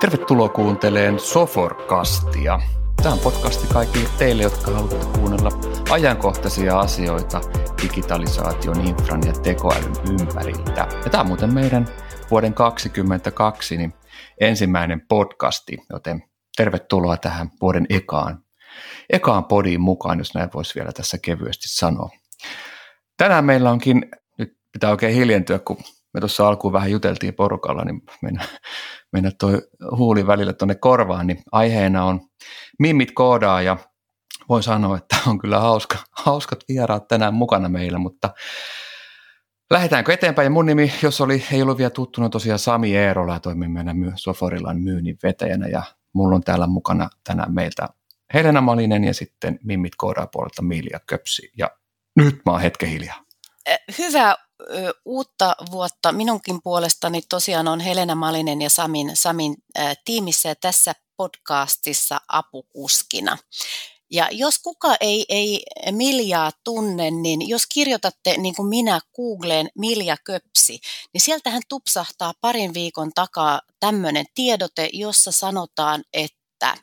Tervetuloa kuunteleen Soforkastia. Tämä on podcasti kaikille teille, jotka haluatte kuunnella ajankohtaisia asioita digitalisaation, infran ja tekoälyn ympäriltä. Ja tämä on muuten meidän vuoden 2022 niin ensimmäinen podcasti, joten tervetuloa tähän vuoden ekaan, ekaan podiin mukaan, jos näin voisi vielä tässä kevyesti sanoa. Tänään meillä onkin, nyt pitää oikein hiljentyä, kun me tuossa alkuun vähän juteltiin porukalla, niin mennä, mennä toi huuli välillä tuonne korvaan, niin aiheena on Mimmit koodaa ja voin sanoa, että on kyllä hauska, hauskat vieraat tänään mukana meillä, mutta lähdetäänkö eteenpäin? Ja mun nimi, jos oli, ei ollut vielä tuttuna, tosiaan Sami Eerola ja toimin meidän myy, Soforilan myynnin vetäjänä ja mulla on täällä mukana tänään meiltä Helena Malinen ja sitten Mimmit koodaa puolelta Milja Köpsi ja nyt mä oon hetken hiljaa. Hyvää uutta vuotta minunkin puolestani tosiaan on Helena Malinen ja Samin, Samin tiimissä ja tässä podcastissa apukuskina. Ja jos kuka ei, ei Miljaa tunne, niin jos kirjoitatte niin kuin minä Googleen Milja Köpsi, niin sieltähän tupsahtaa parin viikon takaa tämmöinen tiedote, jossa sanotaan, että että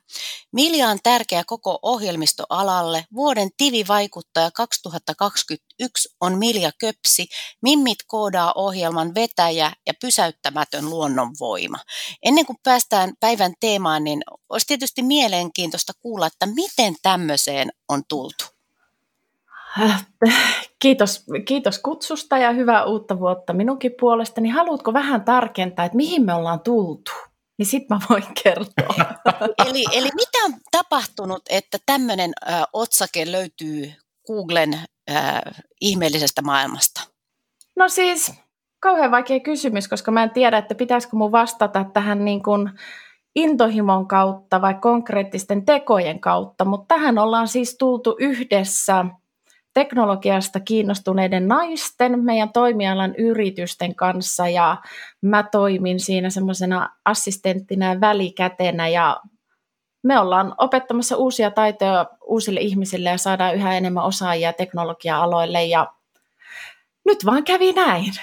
Milja on tärkeä koko ohjelmistoalalle. Vuoden TV-vaikuttaja 2021 on Milja Köpsi. Mimmit koodaa ohjelman vetäjä ja pysäyttämätön luonnonvoima. Ennen kuin päästään päivän teemaan, niin olisi tietysti mielenkiintoista kuulla, että miten tämmöiseen on tultu. Kiitos, kiitos kutsusta ja hyvää uutta vuotta minunkin puolestani. Haluatko vähän tarkentaa, että mihin me ollaan tultu? Niin sitten mä voin kertoa. eli, eli mitä on tapahtunut, että tämmöinen otsake löytyy Googlen äh, ihmeellisestä maailmasta? No siis kauhean vaikea kysymys, koska mä en tiedä, että pitäisikö mun vastata tähän niin kuin intohimon kautta vai konkreettisten tekojen kautta, mutta tähän ollaan siis tultu yhdessä – teknologiasta kiinnostuneiden naisten, meidän toimialan yritysten kanssa. Ja mä toimin siinä semmoisena assistenttina ja välikätenä. Ja me ollaan opettamassa uusia taitoja uusille ihmisille ja saadaan yhä enemmän osaajia teknologia-aloille. Ja nyt vaan kävi näin.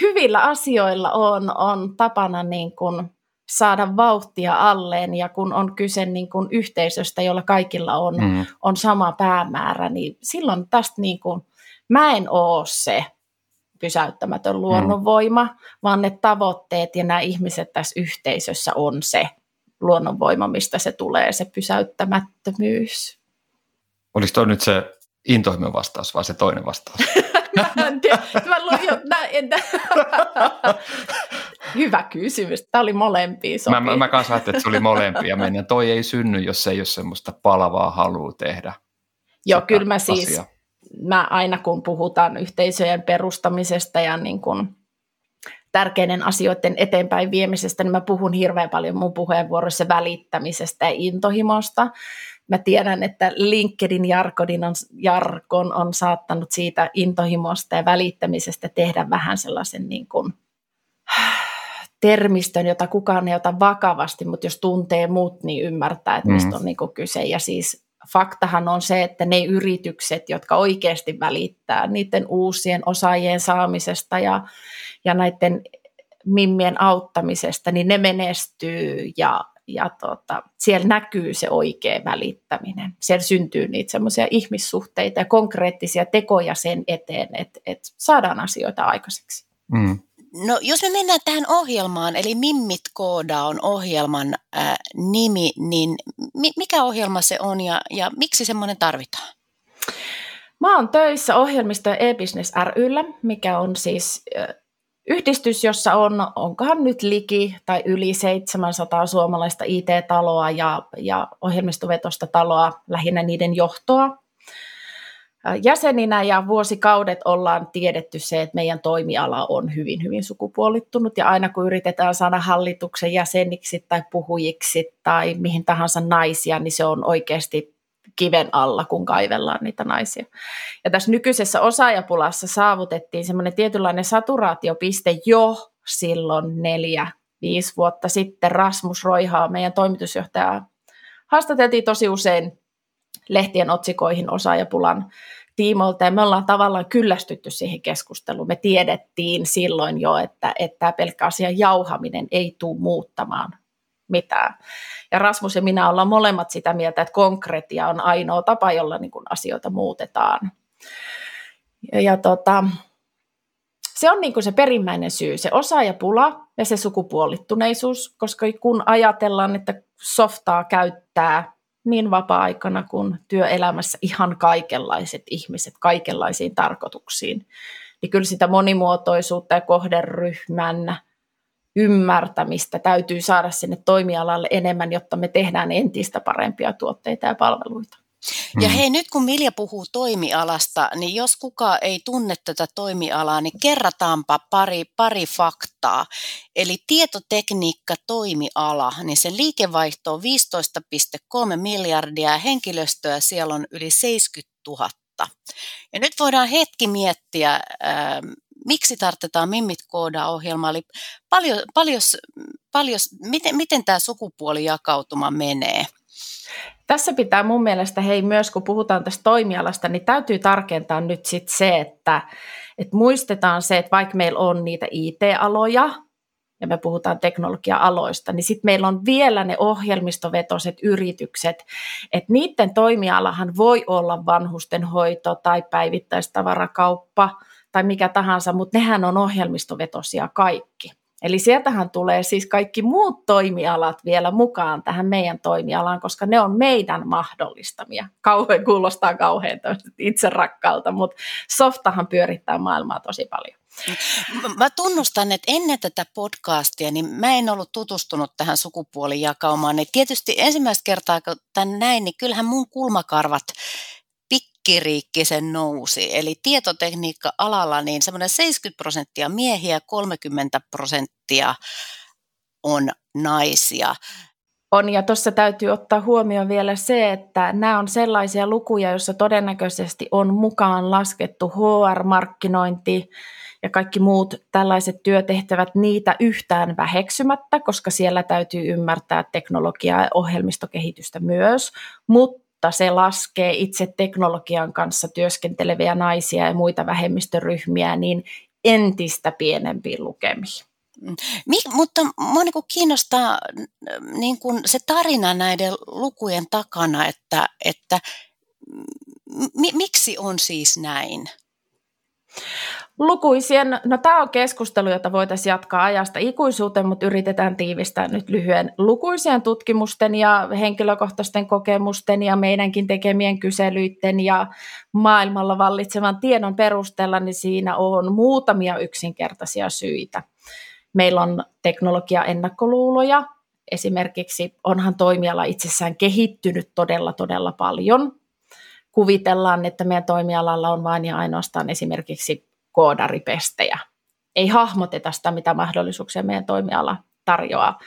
Hyvillä asioilla on, on tapana niin kuin saada vauhtia alleen ja kun on kyse niin kuin yhteisöstä, jolla kaikilla on, mm. on sama päämäärä, niin silloin tästä niin kuin, mä en ole se pysäyttämätön mm. luonnonvoima, mm. vaan ne tavoitteet ja nämä ihmiset tässä yhteisössä on se luonnonvoima, mistä se tulee, se pysäyttämättömyys. Oliko toi nyt se intohimon vastaus vai se toinen vastaus? mä en tiedä. Mä luin jo, mä en, Hyvä kysymys. Tämä oli molempia sopii. Mä, mä, mä kanssa ajattelin, että se oli molempia. Meidän toi ei synny, jos ei ole semmoista palavaa halua tehdä. Joo, kyllä mä siis, mä aina kun puhutaan yhteisöjen perustamisesta ja niin kuin tärkeiden asioiden eteenpäin viemisestä, niin mä puhun hirveän paljon mun puheenvuorossa välittämisestä ja intohimosta. Mä tiedän, että LinkedIn jarkonin on, jarkon on saattanut siitä intohimosta ja välittämisestä tehdä vähän sellaisen niin kuin, termistön, jota kukaan ei ota vakavasti, mutta jos tuntee muut, niin ymmärtää, että mistä mm. on niin kyse. Ja siis faktahan on se, että ne yritykset, jotka oikeasti välittää niiden uusien osaajien saamisesta ja, ja näiden mimmien auttamisesta, niin ne menestyy ja, ja tota, siellä näkyy se oikea välittäminen. Siellä syntyy niitä semmoisia ihmissuhteita ja konkreettisia tekoja sen eteen, että, että saadaan asioita aikaiseksi. Mm. No jos me mennään tähän ohjelmaan, eli Mimmit Kooda on ohjelman ää, nimi, niin mi- mikä ohjelma se on ja, ja miksi semmoinen tarvitaan? Mä oon töissä ohjelmisto e-business ryllä, mikä on siis yhdistys, jossa on, onkohan nyt liki tai yli 700 suomalaista IT-taloa ja, ja ohjelmistovetosta taloa, lähinnä niiden johtoa jäseninä ja vuosikaudet ollaan tiedetty se, että meidän toimiala on hyvin, hyvin sukupuolittunut ja aina kun yritetään saada hallituksen jäseniksi tai puhujiksi tai mihin tahansa naisia, niin se on oikeasti kiven alla, kun kaivellaan niitä naisia. Ja tässä nykyisessä osaajapulassa saavutettiin semmoinen tietynlainen saturaatiopiste jo silloin neljä, viisi vuotta sitten. Rasmus Roihaa, meidän toimitusjohtaja, haastateltiin tosi usein lehtien otsikoihin osaajapulan tiimolta ja me ollaan tavallaan kyllästytty siihen keskusteluun. Me tiedettiin silloin jo, että, että tämä pelkkä asian jauhaminen ei tule muuttamaan mitään. Ja Rasmus ja minä ollaan molemmat sitä mieltä, että konkretia on ainoa tapa, jolla niin kuin asioita muutetaan. Ja, ja tota, se on niin kuin se perimmäinen syy, se osaajapula ja se sukupuolittuneisuus, koska kun ajatellaan, että softaa käyttää niin vapaa-aikana kuin työelämässä ihan kaikenlaiset ihmiset kaikenlaisiin tarkoituksiin, niin kyllä sitä monimuotoisuutta ja kohderyhmän ymmärtämistä täytyy saada sinne toimialalle enemmän, jotta me tehdään entistä parempia tuotteita ja palveluita. Ja mm. hei, nyt kun Milja puhuu toimialasta, niin jos kuka ei tunne tätä toimialaa, niin kerrataanpa pari, pari faktaa. Eli tietotekniikka toimiala, niin sen liikevaihto on 15,3 miljardia ja henkilöstöä siellä on yli 70 000. Ja nyt voidaan hetki miettiä, äh, miksi tarvitaan Mimmit koodaa ohjelma, eli paljon, paljon, paljon, miten, miten tämä sukupuolijakautuma menee – tässä pitää mun mielestä, hei myös kun puhutaan tästä toimialasta, niin täytyy tarkentaa nyt sit se, että, että muistetaan se, että vaikka meillä on niitä IT-aloja, ja me puhutaan teknologia-aloista, niin sitten meillä on vielä ne ohjelmistovetoiset yritykset, että niiden toimialahan voi olla vanhustenhoito tai päivittäistavarakauppa tai mikä tahansa, mutta nehän on ohjelmistovetosia kaikki. Eli sieltähän tulee siis kaikki muut toimialat vielä mukaan tähän meidän toimialaan, koska ne on meidän mahdollistamia. Kauhean kuulostaa kauhean itse rakkaalta, mutta softahan pyörittää maailmaa tosi paljon. Mä tunnustan, että ennen tätä podcastia, niin mä en ollut tutustunut tähän sukupuolijakaumaan. Tietysti ensimmäistä kertaa, kun tämän näin, niin kyllähän mun kulmakarvat pikkiriikkisen nousi. Eli tietotekniikka-alalla niin semmoinen 70 prosenttia miehiä, 30 prosenttia on naisia. On, ja tuossa täytyy ottaa huomioon vielä se, että nämä on sellaisia lukuja, joissa todennäköisesti on mukaan laskettu HR-markkinointi ja kaikki muut tällaiset työtehtävät niitä yhtään väheksymättä, koska siellä täytyy ymmärtää teknologiaa ja ohjelmistokehitystä myös, mutta mutta se laskee itse teknologian kanssa työskenteleviä naisia ja muita vähemmistöryhmiä niin entistä pienempiin lukemiin. Mm. Mik, mutta minua niin kiinnostaa niin kuin se tarina näiden lukujen takana, että, että mi, miksi on siis näin? Lukuisien, no tämä on keskustelu, jota voitaisiin jatkaa ajasta ikuisuuteen, mutta yritetään tiivistää nyt lyhyen lukuisien tutkimusten ja henkilökohtaisten kokemusten ja meidänkin tekemien kyselyiden ja maailmalla vallitsevan tiedon perusteella, niin siinä on muutamia yksinkertaisia syitä. Meillä on teknologia-ennakkoluuloja, esimerkiksi onhan toimiala itsessään kehittynyt todella todella paljon. Kuvitellaan, että meidän toimialalla on vain ja ainoastaan esimerkiksi koodaripestejä. Ei hahmoteta sitä, mitä mahdollisuuksia meidän toimiala tarjoaa.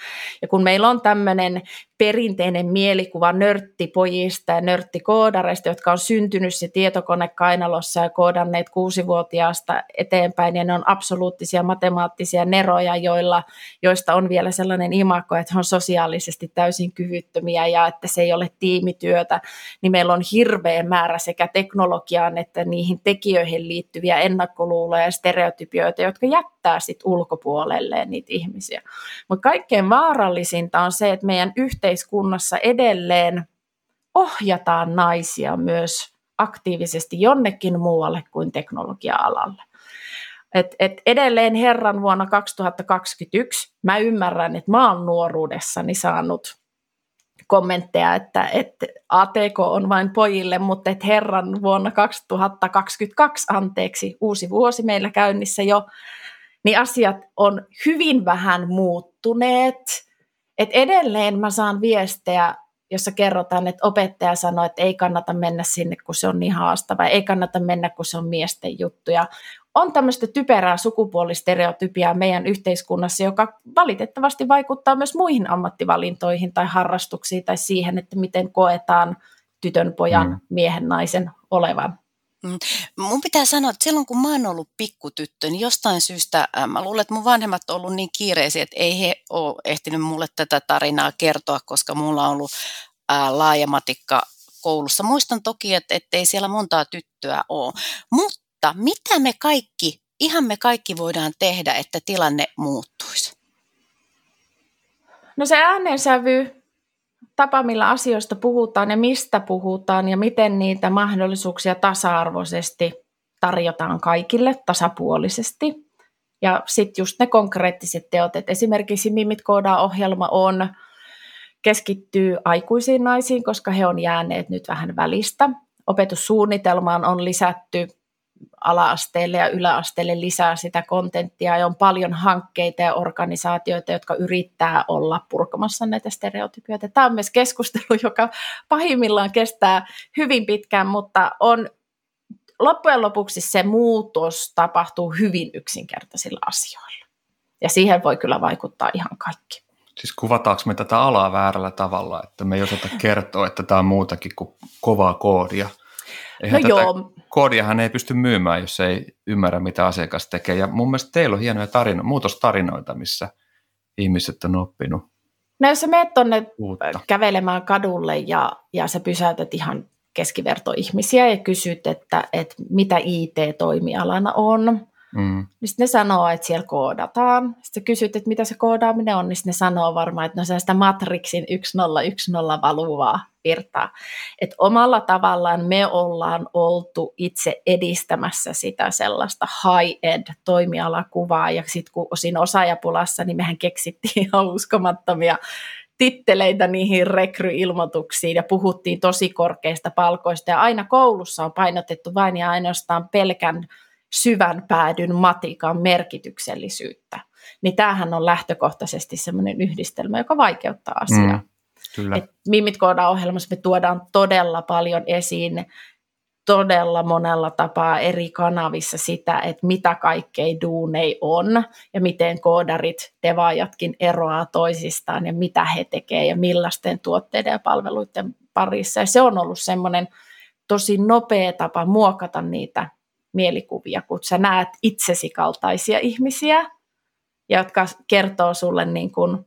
Ja kun meillä on tämmöinen perinteinen mielikuva nörttipojista ja nörttikoodareista, jotka on syntynyt se tietokone kainalossa ja koodanneet kuusivuotiaasta eteenpäin, ja ne on absoluuttisia matemaattisia neroja, joilla, joista on vielä sellainen imako, että he on sosiaalisesti täysin kyvyttömiä ja että se ei ole tiimityötä, niin meillä on hirveä määrä sekä teknologiaan että niihin tekijöihin liittyviä ennakkoluuloja ja stereotypioita, jotka jättää sitten ulkopuolelle niitä ihmisiä. Mutta kaikkein vaarallisinta on se, että meidän yhteiskunnassa edelleen ohjataan naisia myös aktiivisesti jonnekin muualle kuin teknologia-alalle. Et, et edelleen herran vuonna 2021, mä ymmärrän, että mä oon nuoruudessani saanut kommentteja, että, että ATK on vain pojille, mutta että herran vuonna 2022, anteeksi, uusi vuosi meillä käynnissä jo, niin asiat on hyvin vähän muuttuneet. Et edelleen mä saan viestejä, jossa kerrotaan, että opettaja sanoo, että ei kannata mennä sinne, kun se on niin haastava, ei kannata mennä, kun se on miesten juttu. Ja on tämmöistä typerää sukupuolistereotypiaa meidän yhteiskunnassa, joka valitettavasti vaikuttaa myös muihin ammattivalintoihin tai harrastuksiin tai siihen, että miten koetaan tytön, pojan, mm. miehen, naisen olevan. Mm. Mun pitää sanoa, että silloin kun mä oon ollut pikkutyttö, niin jostain syystä äh, mä luulen, että mun vanhemmat on ollut niin kiireisiä, että ei he ole ehtinyt mulle tätä tarinaa kertoa, koska mulla on ollut äh, laajamatikka koulussa. Muistan toki, että ei siellä montaa tyttöä ole. Mutta mitä me kaikki, ihan me kaikki voidaan tehdä, että tilanne muuttuisi? No se äänensävy, tapa millä asioista puhutaan ja mistä puhutaan ja miten niitä mahdollisuuksia tasa-arvoisesti tarjotaan kaikille tasapuolisesti. Ja sitten just ne konkreettiset teot, että esimerkiksi Mimit Koodaa-ohjelma on, keskittyy aikuisiin naisiin, koska he on jääneet nyt vähän välistä. Opetussuunnitelmaan on lisätty ala-asteelle ja yläasteelle lisää sitä kontenttia ja on paljon hankkeita ja organisaatioita, jotka yrittää olla purkamassa näitä stereotypioita. Tämä on myös keskustelu, joka pahimmillaan kestää hyvin pitkään, mutta on loppujen lopuksi se muutos tapahtuu hyvin yksinkertaisilla asioilla. Ja siihen voi kyllä vaikuttaa ihan kaikki. Siis kuvataanko me tätä alaa väärällä tavalla, että me ei osata kertoa, että tämä on muutakin kuin kovaa koodia? Eihän no tätä joo. koodiahan ei pysty myymään, jos ei ymmärrä, mitä asiakas tekee. Ja mun mielestä teillä on hienoja tarino- muutostarinoita, missä ihmiset on oppinut No jos sä menet tuonne kävelemään kadulle ja, ja sä pysäytät ihan keskivertoihmisiä ja kysyt, että, että mitä IT-toimialana on, mm. niin ne sanoo, että siellä koodataan. Sitten kysyt, että mitä se koodaaminen on, niin ne sanoo varmaan, että no se on sitä Matrixin 1010 valuvaa virtaa. Että omalla tavallaan me ollaan oltu itse edistämässä sitä sellaista high-end toimialakuvaa, ja sitten kun osin osaajapulassa, niin mehän keksittiin ihan uskomattomia titteleitä niihin rekryilmoituksiin ja puhuttiin tosi korkeista palkoista ja aina koulussa on painotettu vain ja ainoastaan pelkän syvän päädyn matikan merkityksellisyyttä. Niin tämähän on lähtökohtaisesti sellainen yhdistelmä, joka vaikeuttaa asiaa. Mm, kyllä. Et Mimit ohjelmassa me tuodaan todella paljon esiin todella monella tapaa eri kanavissa sitä, että mitä kaikkea duunei on ja miten koodarit, devaajatkin eroaa toisistaan ja mitä he tekevät ja millaisten tuotteiden ja palveluiden parissa. Ja se on ollut semmoinen tosi nopea tapa muokata niitä mielikuvia, kun sä näet itsesi kaltaisia ihmisiä, jotka kertoo sulle niin kuin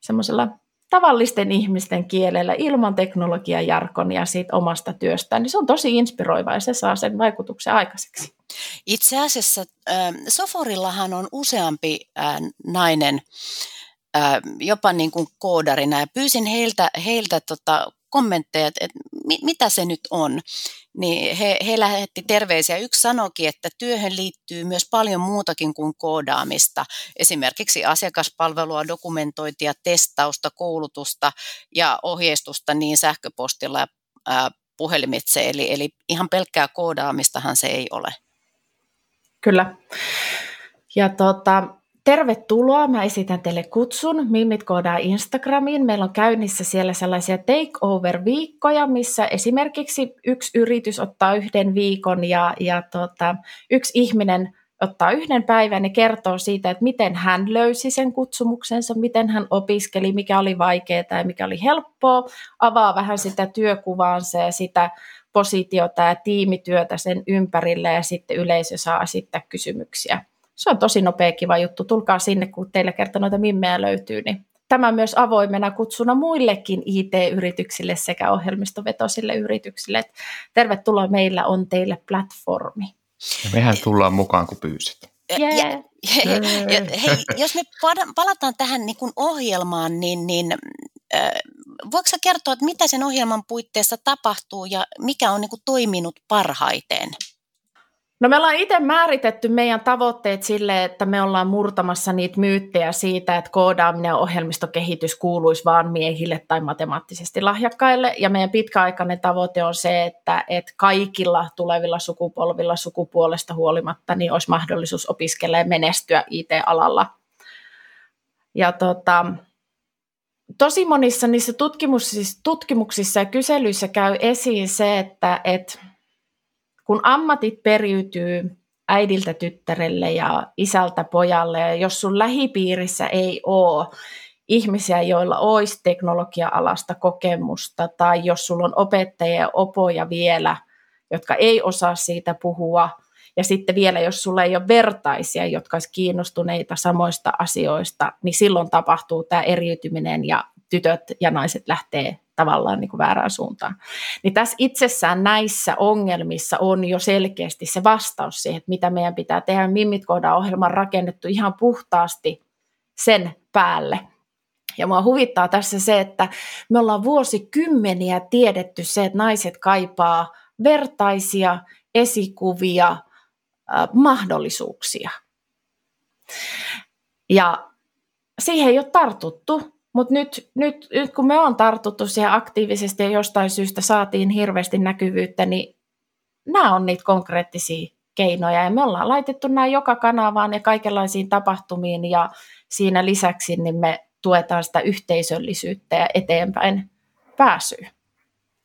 semmoisella tavallisten ihmisten kielellä ilman teknologian jarkonia siitä omasta työstään, niin se on tosi inspiroiva ja se saa sen vaikutuksen aikaiseksi. Itse asiassa äh, Soforillahan on useampi äh, nainen äh, jopa niin kuin koodarina ja pyysin heiltä, heiltä tota, kommentteja, että, että mitä se nyt on niin he, he lähetti terveisiä. Yksi sanoki, että työhön liittyy myös paljon muutakin kuin koodaamista. Esimerkiksi asiakaspalvelua, dokumentointia, testausta, koulutusta ja ohjeistusta niin sähköpostilla ja ää, puhelimitse. Eli, eli ihan pelkkää koodaamistahan se ei ole. Kyllä. Ja tota, Tervetuloa, mä esitän teille kutsun Mimmit koodaa Instagramiin. Meillä on käynnissä siellä sellaisia takeover-viikkoja, missä esimerkiksi yksi yritys ottaa yhden viikon ja, ja tota, yksi ihminen ottaa yhden päivän ja kertoo siitä, että miten hän löysi sen kutsumuksensa, miten hän opiskeli, mikä oli vaikeaa ja mikä oli helppoa, avaa vähän sitä työkuvaansa ja sitä positiota ja tiimityötä sen ympärille ja sitten yleisö saa esittää kysymyksiä se on tosi nopea kiva juttu. Tulkaa sinne, kun teillä kerta noita mimmejä löytyy, niin tämä myös avoimena kutsuna muillekin IT-yrityksille sekä ohjelmistovetoisille yrityksille. Että tervetuloa, meillä on teille platformi. Ja mehän tullaan mukaan, kun pyysit. Yeah. Ja, ja, ja, hei, jos me palataan tähän niin kuin ohjelmaan, niin, niin äh, voiko sä kertoa, että mitä sen ohjelman puitteissa tapahtuu ja mikä on niin kuin toiminut parhaiten? No me ollaan itse määritetty meidän tavoitteet sille, että me ollaan murtamassa niitä myyttejä siitä, että koodaaminen ja ohjelmistokehitys kuuluisi vain miehille tai matemaattisesti lahjakkaille. Ja meidän pitkäaikainen tavoite on se, että, että kaikilla tulevilla sukupolvilla sukupuolesta huolimatta niin olisi mahdollisuus opiskella ja menestyä IT-alalla. Ja tota, tosi monissa niissä tutkimuksissa, tutkimuksissa ja kyselyissä käy esiin se, että, että kun ammatit periytyy äidiltä tyttärelle ja isältä pojalle, ja jos sun lähipiirissä ei ole ihmisiä, joilla olisi teknologia-alasta kokemusta, tai jos sulla on opettajia ja opoja vielä, jotka ei osaa siitä puhua, ja sitten vielä, jos sulla ei ole vertaisia, jotka olisivat kiinnostuneita samoista asioista, niin silloin tapahtuu tämä eriytyminen ja tytöt ja naiset lähtee tavallaan niin kuin väärään suuntaan. Niin tässä itsessään näissä ongelmissa on jo selkeästi se vastaus siihen, että mitä meidän pitää tehdä. Mimmit ohjelma on rakennettu ihan puhtaasti sen päälle. Ja mua huvittaa tässä se, että me ollaan vuosikymmeniä tiedetty se, että naiset kaipaa vertaisia esikuvia, äh, mahdollisuuksia. Ja siihen ei ole tartuttu, mutta nyt, nyt, nyt kun me on tartuttu siihen aktiivisesti ja jostain syystä saatiin hirveästi näkyvyyttä, niin nämä on niitä konkreettisia keinoja. Ja me ollaan laitettu nämä joka kanavaan ja kaikenlaisiin tapahtumiin ja siinä lisäksi niin me tuetaan sitä yhteisöllisyyttä ja eteenpäin pääsyä.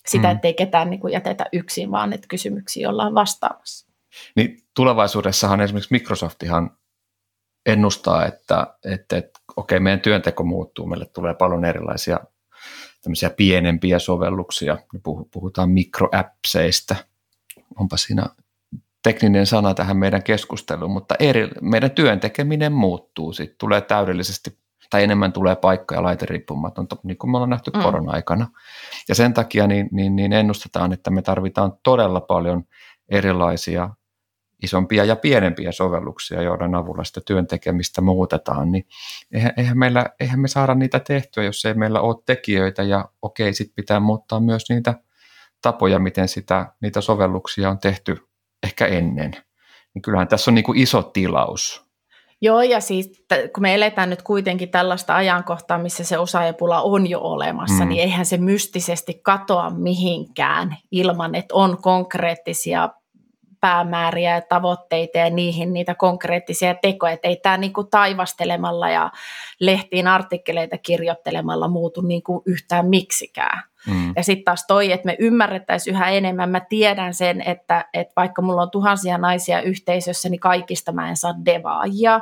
Sitä, mm. ettei ketään niin kuin jätetä yksin, vaan että kysymyksiä ollaan vastaamassa. Niin tulevaisuudessahan esimerkiksi Microsoftihan ennustaa, että, että, että okei, meidän työnteko muuttuu, meille tulee paljon erilaisia tämmöisiä pienempiä sovelluksia, puhutaan mikroäpseistä, onpa siinä tekninen sana tähän meidän keskusteluun, mutta eri, meidän työn tekeminen muuttuu, sitten tulee täydellisesti tai enemmän tulee paikka- ja laiteriippumatonta, niin kuin me ollaan nähty mm. korona-aikana. Ja sen takia niin, niin, niin ennustetaan, että me tarvitaan todella paljon erilaisia isompia ja pienempiä sovelluksia, joiden avulla sitä työn tekemistä muutetaan, niin eihän, eihän, meillä, eihän me saada niitä tehtyä, jos ei meillä ole tekijöitä ja okei, sitten pitää muuttaa myös niitä tapoja, miten sitä, niitä sovelluksia on tehty ehkä ennen. Niin kyllähän tässä on niin kuin iso tilaus Joo, ja siis kun me eletään nyt kuitenkin tällaista ajankohtaa, missä se osaajapula on jo olemassa, mm. niin eihän se mystisesti katoa mihinkään ilman, että on konkreettisia päämääriä ja tavoitteita ja niihin niitä konkreettisia tekoja. Että ei tämä niinku taivastelemalla ja lehtiin artikkeleita kirjoittelemalla muutu niinku yhtään miksikään. Mm. Ja sitten taas toi, että me ymmärrettäisiin yhä enemmän. Mä tiedän sen, että, että vaikka mulla on tuhansia naisia yhteisössä, niin kaikista mä en saa devaajia.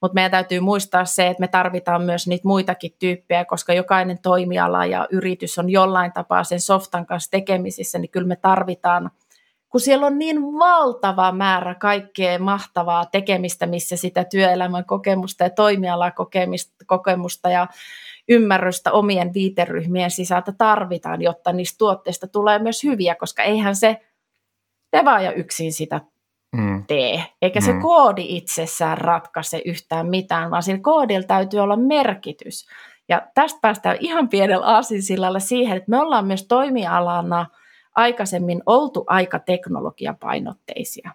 Mutta meidän täytyy muistaa se, että me tarvitaan myös niitä muitakin tyyppejä, koska jokainen toimiala ja yritys on jollain tapaa sen softan kanssa tekemisissä, niin kyllä me tarvitaan – kun siellä on niin valtava määrä kaikkea mahtavaa tekemistä, missä sitä työelämän kokemusta ja toimialakokemusta ja ymmärrystä omien viiteryhmien sisältä tarvitaan, jotta niistä tuotteista tulee myös hyviä, koska eihän se devaaja yksin sitä mm. tee, eikä mm. se koodi itsessään ratkaise yhtään mitään, vaan sillä koodilla täytyy olla merkitys. Ja tästä päästään ihan pienellä aasinsillalla siihen, että me ollaan myös toimialana – aikaisemmin oltu aika teknologiapainotteisia.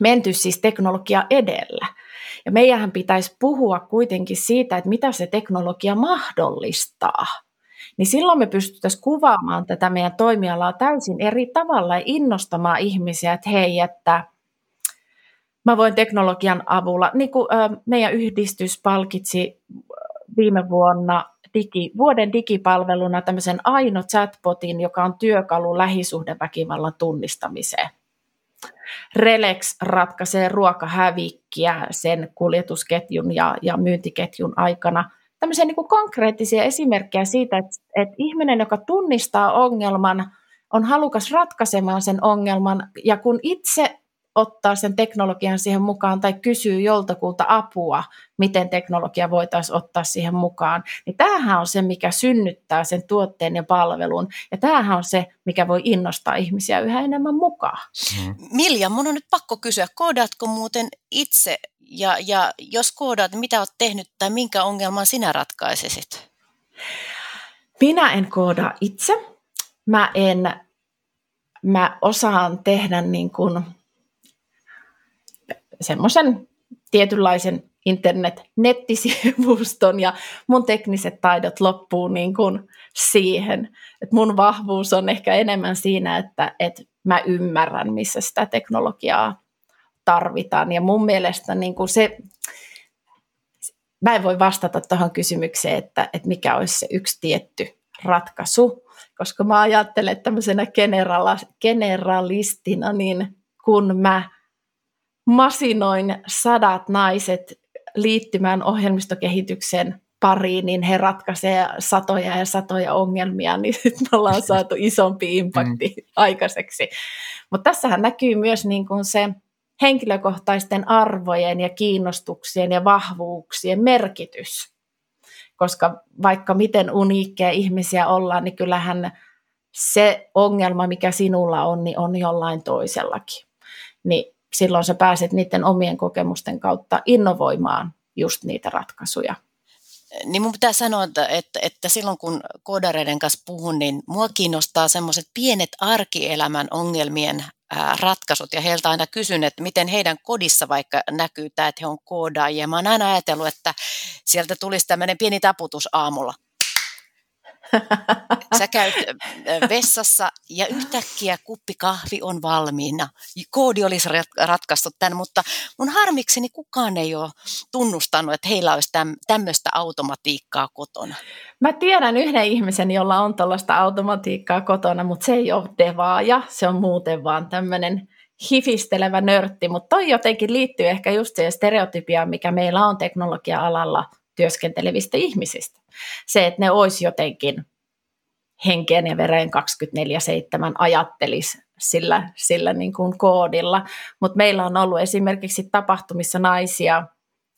Menty siis teknologia edellä. Ja meidän pitäisi puhua kuitenkin siitä, että mitä se teknologia mahdollistaa. Niin silloin me pystyttäisiin kuvaamaan tätä meidän toimialaa täysin eri tavalla ja innostamaan ihmisiä, että hei, että mä voin teknologian avulla, niin kuin meidän yhdistys palkitsi viime vuonna digi, vuoden digipalveluna tämmöisen Aino chatbotin, joka on työkalu lähisuhdeväkivallan tunnistamiseen. Relex ratkaisee ruokahävikkiä sen kuljetusketjun ja, ja myyntiketjun aikana. Tämmöisiä niin kuin konkreettisia esimerkkejä siitä, että, että ihminen, joka tunnistaa ongelman, on halukas ratkaisemaan sen ongelman, ja kun itse ottaa sen teknologian siihen mukaan tai kysyy joltakulta apua, miten teknologia voitaisiin ottaa siihen mukaan, niin tämähän on se, mikä synnyttää sen tuotteen ja palvelun. Ja tämähän on se, mikä voi innostaa ihmisiä yhä enemmän mukaan. Mm. Milja, mun on nyt pakko kysyä, koodaatko muuten itse? Ja, ja jos koodaat, niin mitä olet tehnyt tai minkä ongelman sinä ratkaisisit? Minä en koodaa itse. Mä en, mä osaan tehdä niin kuin semmoisen tietynlaisen internet-nettisivuston ja mun tekniset taidot loppuu niin kuin siihen. Et mun vahvuus on ehkä enemmän siinä, että, että mä ymmärrän, missä sitä teknologiaa tarvitaan. Ja mun mielestä niin kuin se, mä en voi vastata tuohon kysymykseen, että, että mikä olisi se yksi tietty ratkaisu, koska mä ajattelen että tämmöisenä generalistina, niin kun mä masinoin sadat naiset liittymään ohjelmistokehityksen pariin, niin he ratkaisevat satoja ja satoja ongelmia, niin nyt me ollaan saatu isompi impakti mm. aikaiseksi. Mutta tässähän näkyy myös niin kuin se henkilökohtaisten arvojen ja kiinnostuksien ja vahvuuksien merkitys. koska vaikka miten uniikkeja ihmisiä ollaan, niin kyllähän se ongelma, mikä sinulla on, niin on jollain toisellakin. Niin silloin sä pääset niiden omien kokemusten kautta innovoimaan just niitä ratkaisuja. Niin mun pitää sanoa, että, että, että silloin kun koodareiden kanssa puhun, niin mua kiinnostaa semmoiset pienet arkielämän ongelmien ratkaisut ja heiltä aina kysyn, että miten heidän kodissa vaikka näkyy tämä, että he on koodaajia. Mä oon aina ajatellut, että sieltä tulisi tämmöinen pieni taputus aamulla. Sä käyt vessassa ja yhtäkkiä kuppi kahvi on valmiina. Koodi olisi ratkaistu tämän, mutta mun harmikseni kukaan ei ole tunnustanut, että heillä olisi tämmöistä automatiikkaa kotona. Mä tiedän yhden ihmisen, jolla on tällaista automatiikkaa kotona, mutta se ei ole devaaja, se on muuten vaan tämmöinen hifistelevä nörtti, mutta toi jotenkin liittyy ehkä just siihen stereotypiaan, mikä meillä on teknologia-alalla työskentelevistä ihmisistä. Se, että ne olisi jotenkin henkeen ja vereen 24-7 ajattelisi sillä, sillä niin kuin koodilla. Mutta meillä on ollut esimerkiksi tapahtumissa naisia,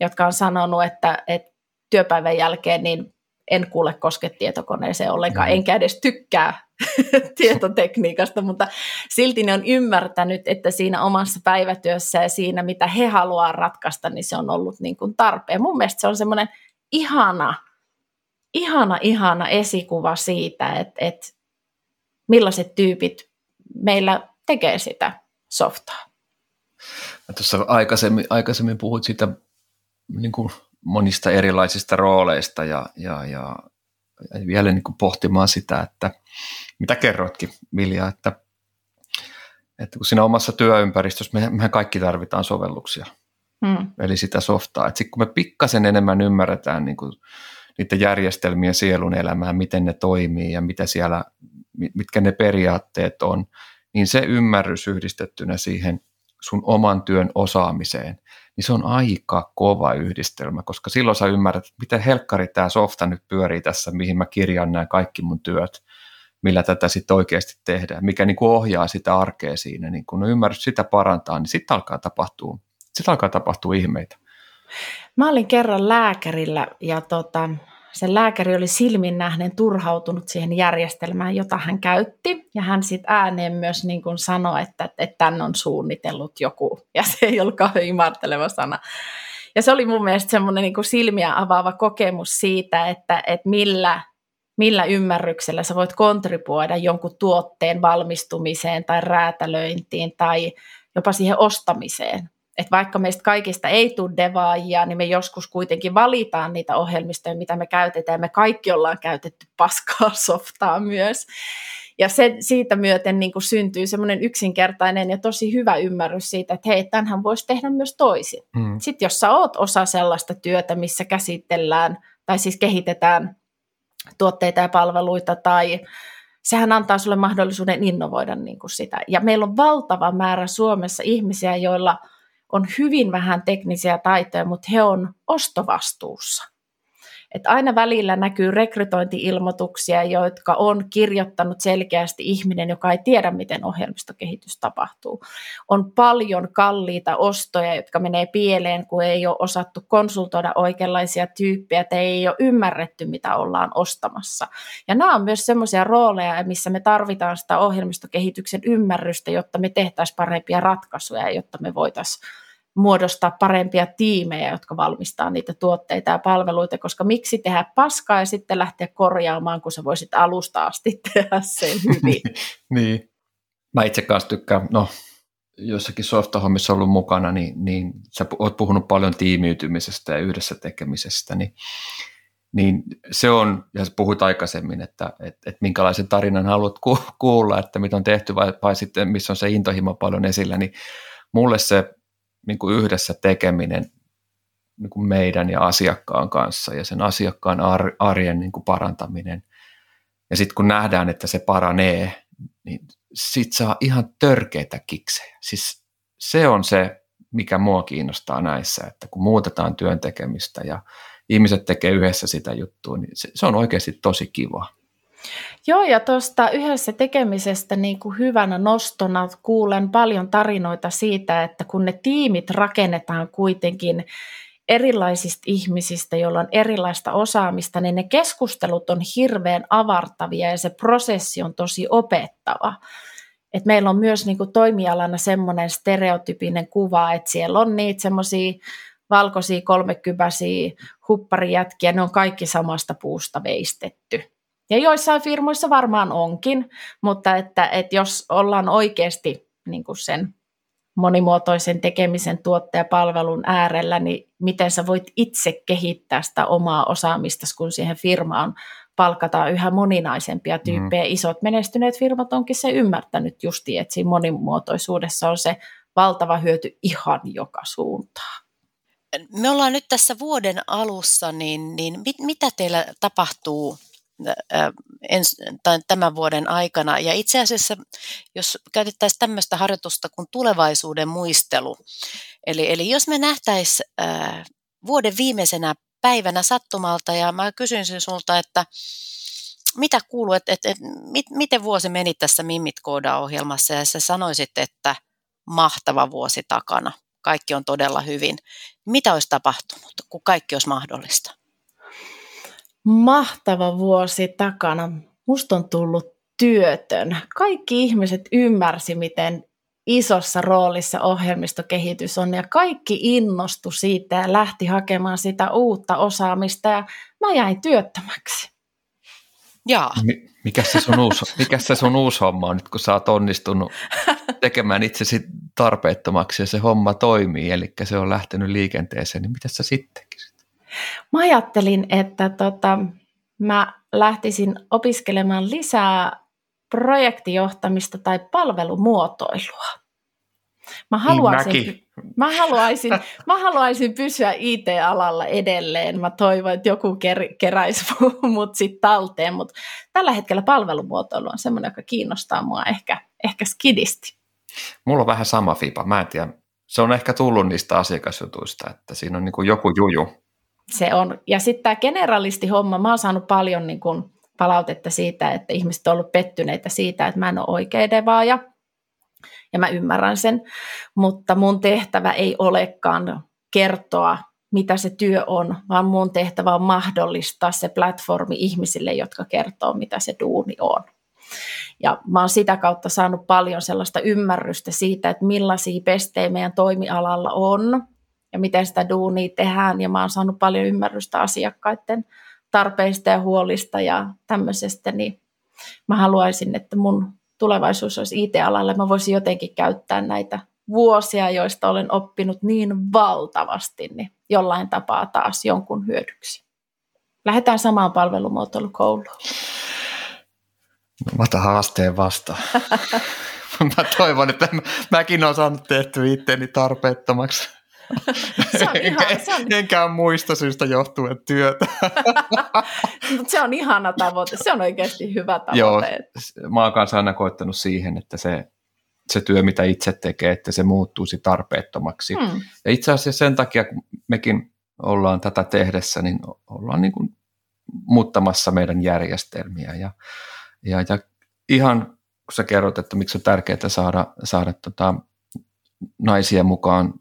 jotka on sanonut, että, että työpäivän jälkeen niin en kuule koske tietokoneeseen ollenkaan, mm. enkä edes tykkää tietotekniikasta, mutta silti ne on ymmärtänyt, että siinä omassa päivätyössä ja siinä, mitä he haluaa ratkaista, niin se on ollut niin kuin tarpeen. Mun mielestä se on semmoinen ihana, ihana, ihana esikuva siitä, että, että millaiset tyypit meillä tekee sitä softaa. Tuossa aikaisemmin, aikaisemmin puhuit siitä niin kuin monista erilaisista rooleista ja, ja, ja vielä niin kuin pohtimaan sitä, että mitä kerroitkin Milja, että, että kun siinä omassa työympäristössä, me, mehän kaikki tarvitaan sovelluksia, hmm. eli sitä softaa. Sitten kun me pikkasen enemmän ymmärretään niin kuin niiden järjestelmien sielun elämää, miten ne toimii ja mitä siellä, mitkä ne periaatteet on, niin se ymmärrys yhdistettynä siihen sun oman työn osaamiseen, niin se on aika kova yhdistelmä, koska silloin sä ymmärrät, miten helkkari tämä softa nyt pyörii tässä, mihin mä kirjan nämä kaikki mun työt, millä tätä sitten oikeasti tehdään, mikä niin kuin ohjaa sitä arkea siinä, niin kun ymmärrys sitä parantaa, niin sitten alkaa tapahtua, sit alkaa tapahtua ihmeitä. Mä olin kerran lääkärillä ja tota, se lääkäri oli silmin nähden turhautunut siihen järjestelmään, jota hän käytti. Ja hän sitten ääneen myös niin kuin sanoi, että, että tämän on suunnitellut joku. Ja se ei ollut kauhean imarteleva sana. Ja se oli mun mielestä semmoinen niin silmiä avaava kokemus siitä, että, että millä, millä ymmärryksellä sä voit kontribuoida jonkun tuotteen valmistumiseen tai räätälöintiin tai jopa siihen ostamiseen että vaikka meistä kaikista ei tule devaajia, niin me joskus kuitenkin valitaan niitä ohjelmistoja, mitä me käytetään. Me kaikki ollaan käytetty paskaa softaa myös. Ja se, siitä myöten niin kuin syntyy semmoinen yksinkertainen ja tosi hyvä ymmärrys siitä, että hei, tämänhän voisi tehdä myös toisin. Mm. Sitten jos sä oot osa sellaista työtä, missä käsitellään tai siis kehitetään tuotteita ja palveluita tai sehän antaa sulle mahdollisuuden innovoida niin kuin sitä. Ja meillä on valtava määrä Suomessa ihmisiä, joilla – on hyvin vähän teknisiä taitoja, mutta he on ostovastuussa. Et aina välillä näkyy rekrytointiilmoituksia, jotka on kirjoittanut selkeästi ihminen, joka ei tiedä, miten ohjelmistokehitys tapahtuu. On paljon kalliita ostoja, jotka menee pieleen, kun ei ole osattu konsultoida oikeanlaisia tyyppejä, tai ei ole ymmärretty, mitä ollaan ostamassa. Ja nämä on myös sellaisia rooleja, missä me tarvitaan sitä ohjelmistokehityksen ymmärrystä, jotta me tehtäisiin parempia ratkaisuja, jotta me voitaisiin muodostaa parempia tiimejä, jotka valmistaa niitä tuotteita ja palveluita, koska miksi tehdä paskaa ja sitten lähteä korjaamaan, kun sä voisit alusta asti tehdä sen hyvin. niin. Mä itse kanssa tykkään, no jossakin softahommissa ollut mukana, niin, niin sä oot puhunut paljon tiimiytymisestä ja yhdessä tekemisestä, niin, niin se on, ja sä puhuit aikaisemmin, että, että, että minkälaisen tarinan haluat kuulla, että mitä on tehty vai, vai sitten missä on se intohimo paljon esillä, niin mulle se niin kuin yhdessä tekeminen niin kuin meidän ja asiakkaan kanssa ja sen asiakkaan arjen niin kuin parantaminen. Ja sitten kun nähdään, että se paranee, niin sit saa ihan törkeitä kiksejä. Siis se on se, mikä mua kiinnostaa näissä, että kun muutetaan työn tekemistä ja ihmiset tekee yhdessä sitä juttua, niin se, se on oikeasti tosi kiva. Joo, ja tuosta yhdessä tekemisestä niin kuin hyvänä nostona kuulen paljon tarinoita siitä, että kun ne tiimit rakennetaan kuitenkin erilaisista ihmisistä, joilla on erilaista osaamista, niin ne keskustelut on hirveän avartavia ja se prosessi on tosi opettava. Et meillä on myös niin kuin toimialana semmoinen stereotypinen kuva, että siellä on niitä semmoisia valkoisia kolmekypäisiä hupparijätkiä, ne on kaikki samasta puusta veistetty. Ja joissain firmoissa varmaan onkin, mutta että, että jos ollaan oikeasti niin kuin sen monimuotoisen tekemisen tuottajapalvelun äärellä, niin miten sä voit itse kehittää sitä omaa osaamista, kun siihen firmaan palkataan yhä moninaisempia tyyppejä. Mm. Isot menestyneet firmat onkin se ymmärtänyt justi, että siinä monimuotoisuudessa on se valtava hyöty ihan joka suuntaan. Me ollaan nyt tässä vuoden alussa, niin, niin mit, mitä teillä tapahtuu tämän vuoden aikana. Ja itse asiassa, jos käytettäisiin tämmöistä harjoitusta kuin tulevaisuuden muistelu, eli, eli jos me nähtäisiin äh, vuoden viimeisenä päivänä sattumalta, ja mä kysyisin sulta, että mitä kuuluu, että, että, että mit, miten vuosi meni tässä Mimmit Kooda-ohjelmassa, ja sä sanoisit, että mahtava vuosi takana, kaikki on todella hyvin. Mitä olisi tapahtunut, kun kaikki olisi mahdollista? Mahtava vuosi takana. Musta on tullut työtön. Kaikki ihmiset ymmärsi, miten isossa roolissa ohjelmistokehitys on ja kaikki innostu siitä ja lähti hakemaan sitä uutta osaamista ja mä jäin työttömäksi. Jaa. Mikä se, sun uusi, mikä se sun uusi homma on nyt, kun sä oot onnistunut tekemään itsesi tarpeettomaksi ja se homma toimii, eli se on lähtenyt liikenteeseen, niin mitä sä sitten Mä ajattelin, että tota, mä lähtisin opiskelemaan lisää projektijohtamista tai palvelumuotoilua. Mä niin haluaisin, niin mä, haluaisin, mä haluaisin pysyä IT-alalla edelleen. Mä toivon, että joku ker, keräisi mut sitten talteen, mutta tällä hetkellä palvelumuotoilu on semmoinen, joka kiinnostaa mua ehkä, ehkä skidisti. Mulla on vähän sama fipa. Mä en tiedä. Se on ehkä tullut niistä asiakasjutuista, että siinä on niin joku juju se on. Ja sitten tämä generalisti-homma, mä oon saanut paljon niin kun palautetta siitä, että ihmiset on ollut pettyneitä siitä, että mä en ole oikea devaaja. Ja mä ymmärrän sen, mutta mun tehtävä ei olekaan kertoa, mitä se työ on, vaan mun tehtävä on mahdollistaa se platformi ihmisille, jotka kertoo, mitä se duuni on. Ja mä oon sitä kautta saanut paljon sellaista ymmärrystä siitä, että millaisia pestejä meidän toimialalla on, ja miten sitä duunia tehdään. Ja mä oon saanut paljon ymmärrystä asiakkaiden tarpeista ja huolista ja tämmöisestä, niin mä haluaisin, että mun tulevaisuus olisi IT-alalla. Mä voisin jotenkin käyttää näitä vuosia, joista olen oppinut niin valtavasti, niin jollain tapaa taas jonkun hyödyksi. Lähdetään samaan palvelumuotoilukouluun. No, mä otan haasteen vastaan. mä toivon, että mäkin olen saanut tehtyä itteeni tarpeettomaksi se on ihan, se on... Enkään muista syystä johtuen työtä. Mutta se on ihana tavoite, se on oikeasti hyvä tavoite. Joo, mä oon kanssa aina koittanut siihen, että se, se työ, mitä itse tekee, että se muuttuisi tarpeettomaksi. Hmm. Ja itse asiassa sen takia, kun mekin ollaan tätä tehdessä, niin ollaan niin kuin muuttamassa meidän järjestelmiä. Ja, ja, ja ihan kun sä kerrot, että miksi on tärkeää saada, saada tota, naisia mukaan